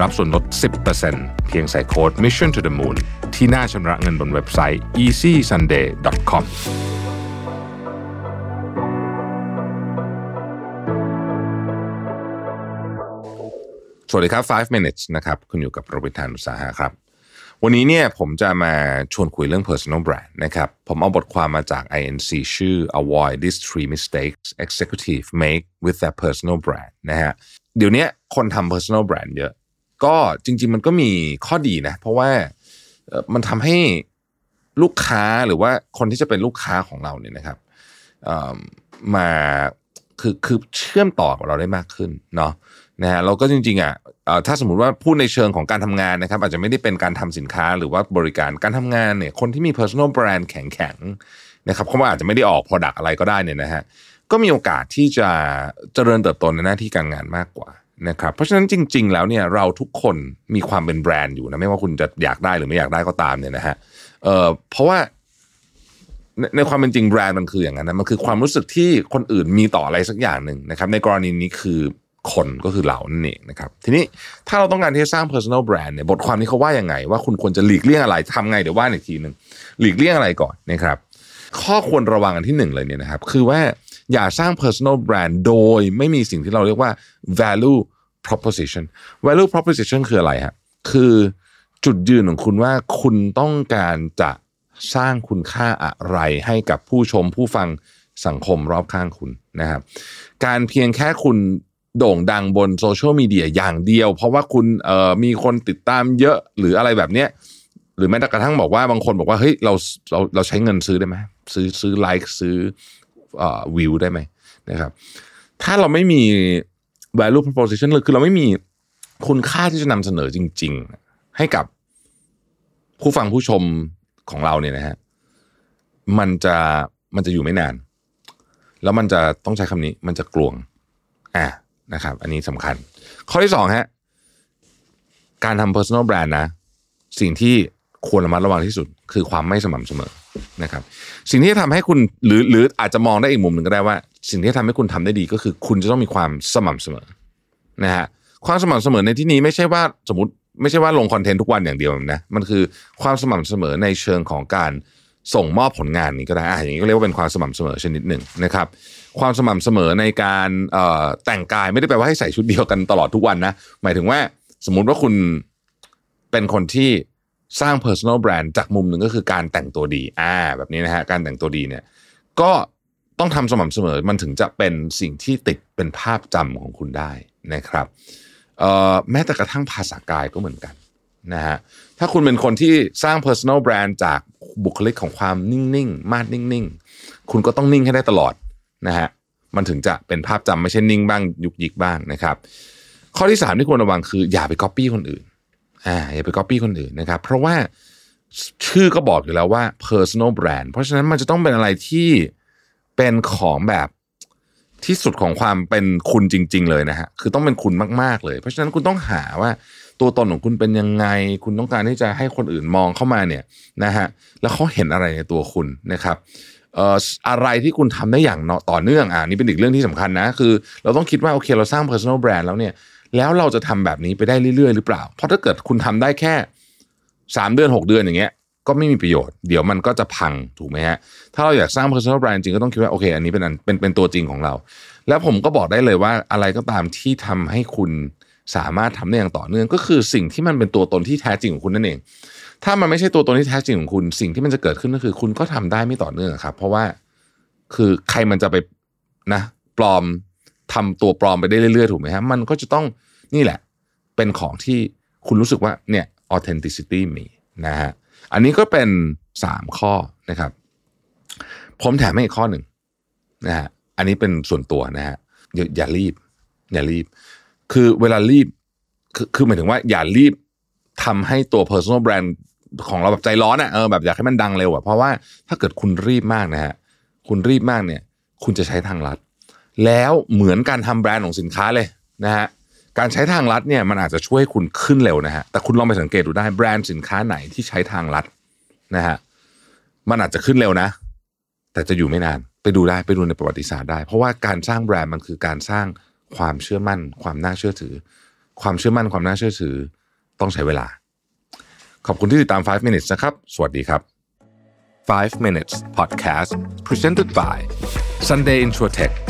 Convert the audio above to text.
รับส่วนลด 10%เพียงใส่โค้ด Mission to the Moon ที่หน้าชำระเงินบนเว็บไซต์ easysunday.com สวัสดีครับ 5 minutes นะครับ คุณอยู่กับโรบินทานุสาหะครับ วันนี้เนี่ยผมจะมาชวนคุยเรื่อง personal brand นะครับ ผมเอาบทความมาจาก INC ชื่อ avoid these three mistakes executive make with their personal brand นะฮะ เดี๋ยวนี้คนทำ personal brand เยอะ ก็จริง ๆ มันก็มีข้อดีนะ เพราะว่ามันทำให้ลูกค้าหรือว่าคนที่จะเป็นลูกค้าของเราเนี่ยนะครับมาคือคือเชื่อมต่อกับเราได้มากขึ้นเนาะนะฮะเราก็จริงๆอะถ้าสมมติว่าพูดในเชิงของการทำงานนะครับ อาจจะไม่ได้เป็นการทำสินค้าหรือว่าบริการการทำงานเนี่ยคนที่มี personal brand แข็งๆนะครับเขาอาจจะไม่ได้ออก product อะไรก็ได้เนี่ยนะฮะก็มีโอกาสที่จะเจริญเติบโตในหน้าที่การงานมากกว่า นะครับเพราะฉะนั้นจริง ๆ แล้วเนี่ยเราทุกคนมีความเป็นแบรนด์อยู่นะไม่ว่าคุณจะอยากได้หรือไม่อยากได้ก็ตามเนี่ยนะฮะเอ่อเพราะว่าในในความเป็นจริงแบรนด์มันคืออย่างนั้นนะมันคือความรู้สึกที่คนอื่นมีต่ออะไรสักอย่างหนึ่งนะครับ ในกรณีนี้คือคนก็คือเรานั่นเองนะครับทีนี้ถ้าเราต้องการที่จะสร้าง personal brand เนี่ยบทความนี้เขาว่ายังไง ว่าคุณควรจะหลีกเลี่ยงอะไรทำไงเดี๋ยวว่าอีกทีหนึ่งหลีกเลี่ยงอะไรก่อนนะครับ ข้อควรระวังอันที่หนึ่งเลยเนี่ยนะครับ คือว่า อย่าสร้าง personal brand โดยไม่มีสิ่งที่เราเรียกว่า value proposition value proposition คืออะไรฮะคือจุดยืนของคุณว่าคุณต้องการจะสร้างคุณค่าอะไรให้กับผู้ชมผู้ฟังสังคมรอบข้างคุณนะครับ การเพียงแค่คุณโด่งดังบนโซเชียลมีเดียอย่างเดียว เพราะว่าคุณมีคนติดตามเยอะหรืออะไรแบบเนี้ยหรือแม้แต่กระทั่งบอกว่าบางคนบอกว่าเฮ้ยเราเราเราใช้เงินซื้อได้ไหมซื้อซื้อไลค์ซื้อเอ่อ วิวได้ไหมนะครับถ้าเราไม่มี value proposition เลยคือเราไม่มีคุณค่าที่จะนำเสนอจริง ๆ ให้กับผู้ฟังผู้ชมของเราเนี่ยนะฮะมันจะมันจะอยู่ไม่นาน แล้วมันจะต้องใช้คำนี้มันจะกลวงอะนะครับ อันนี้สำคัญ ข้อที่สองฮะการทำ personal brand นะ สิ่งที่ ควรระมัดระวังที่สุด คือความไม่สม่ำเสมอนะครับ สิ่งที่จะทำให้คุณหรือหรืออาจจะมองได้อีกมุมหนึ่งก็ได้ว่า สิ่งที่จะทำให้คุณทำได้ดีก็คือ คุณจะต้องมีความสม่ำเสมอนะฮะความสม่ำเสมอในที่นี้ไม่ใช่ว่าสมมติไม่ใช่ว่าลงคอนเทนต์ทุกวันอย่างเดียวนะมันคือความสม่ำเสมอในเชิงของการส่งมอบผลงานนี้ก็ได้อะอย่างนี้ก็เรียกว่าเป็นความสม่ำเสมอชนิดหนึ่งนะครับ ความสม่ำเสมอในการเอ่อแต่งกายไม่ได้แปลว่าให้ใส่ชุดเดียวกันตลอดทุกวันนะ หมายถึงว่าสมมุติว่าคุณเป็นคนที่ สร้าง personal brand จากมุมหนึ่งก็คือการแต่งตัวดีอ่าแบบนี้นะฮะการแต่งตัวดีเนี่ยก็ต้องทำสม่ำเสมอมันถึงจะเป็นสิ่งที่ติดเป็นภาพจำของคุณได้นะครับแม้แต่กระทั่งภาษากายก็เหมือนกันนะฮะถ้าคุณเป็นคนที่สร้าง personal brand จากบุคลิกของความนิ่งๆ มาดนิ่งๆ คุณก็ต้องนิ่งให้ได้ตลอดนะฮะมันถึงจะเป็นภาพจำไม่ใช่นิ่งบ้างยุกยิกบ้างนะครับ ข้อที่สามที่ควรระวังคืออย่าไป copy คนอื่น อ่าอย่าไป copy คนอื่นนะครับ เพราะว่าชื่อก็บอกอยู่แล้วว่า personal brand เพราะฉะนั้นมันจะต้องเป็นอะไรที่เป็นของแบบที่สุดของความเป็นคุณจริง ๆ เลยนะฮะคือต้องเป็นคุณมากๆเลย เพราะฉะนั้นคุณต้องหาว่าตัวตนของคุณเป็นยังไง คุณต้องการที่จะให้คนอื่นมองเข้ามาเนี่ยนะฮะแล้วเขาเห็นอะไรในตัวคุณนะครับเอ่ออะไรที่คุณทำได้อย่างต่อเนื่องอ่านี่เป็นอีกเรื่องที่สำคัญนะ คือ เราต้องคิดว่าโอเคเราสร้าง personal brand แล้วเนี่ย แล้วเราจะทำแบบนี้ไปได้เรื่อยๆ หรือเปล่า เพราะถ้าเกิดคุณทำได้แค่สามเดือนหกเดือนอย่างเงี้ย ก็ไม่มีประโยชน์ เดี๋ยวมันก็จะพังถูกไหมฮะ ถ้าเราอยากสร้าง personal brand จริงก็ต้องคิดว่าโอเค อันนี้เป็นอันเป็นเป็นตัวจริงของเรา แล้วผมก็บอกได้เลยว่าอะไรก็ตามที่ทำให้คุณสามารถทำได้อย่างต่อเนื่อง ก็คือสิ่งที่มันเป็นตัวตนที่แท้จริงของคุณนั่นเอง ถ้ามันไม่ใช่ตัวตนที่แท้จริงของคุณ สิ่งที่มันจะเกิดขึ้นก็คือ คุณก็ทำได้ไม่ต่อเนื่องครับ เพราะว่าคือใครมันจะไปนะ ปลอม ทำตัวปลอมไปได้เรื่อยๆถูกไหมฮะมันก็จะต้องนี่แหละ เป็นของที่คุณรู้สึกว่าเนี่ย authenticity มีนะฮะอันนี้ก็เป็นสามข้อนะครับ ผมแถมให้อีกข้อหนึ่งนะฮะอันนี้เป็นส่วนตัวนะฮะอย่าอย่ารีบ อย่ารีบ คือเวลารีบคือคือหมายถึงว่าอย่ารีบทำให้ตัว personal brand ของเราแบบใจร้อนอะ่ะเออแบบอยากให้มันดังเร็วอะ่ะเพราะว่าถ้าเกิดคุณรีบมากนะฮะคุณรีบมากเนี่ย คุณจะใช้ทางลัด แล้วเหมือนการทำแบรนด์ของสินค้าเลยนะฮะการใช้ทางลัดเนี่ยมันอาจจะช่วยคุณขึ้นเร็วนะฮะแต่คุณลองไปสังเกตดูได้แบรนด์สินค้าไหนที่ใช้ทางลัดนะฮะมันอาจจะขึ้นเร็วนะ แต่จะอยู่ไม่นานไปดูได้ไปดูในประวัติศาสตร์ได้ เพราะว่าการสร้างแบรนด์มันคือการสร้างความเชื่อมั่น ความน่าเชื่อถือ ความเชื่อมั่นความน่าเชื่อถือต้องใช้เวลา ขอบคุณที่ติดตาม 5 minutes นะครับ สวัสดีครับ 5 minutes podcast presented by Sunday Insurtech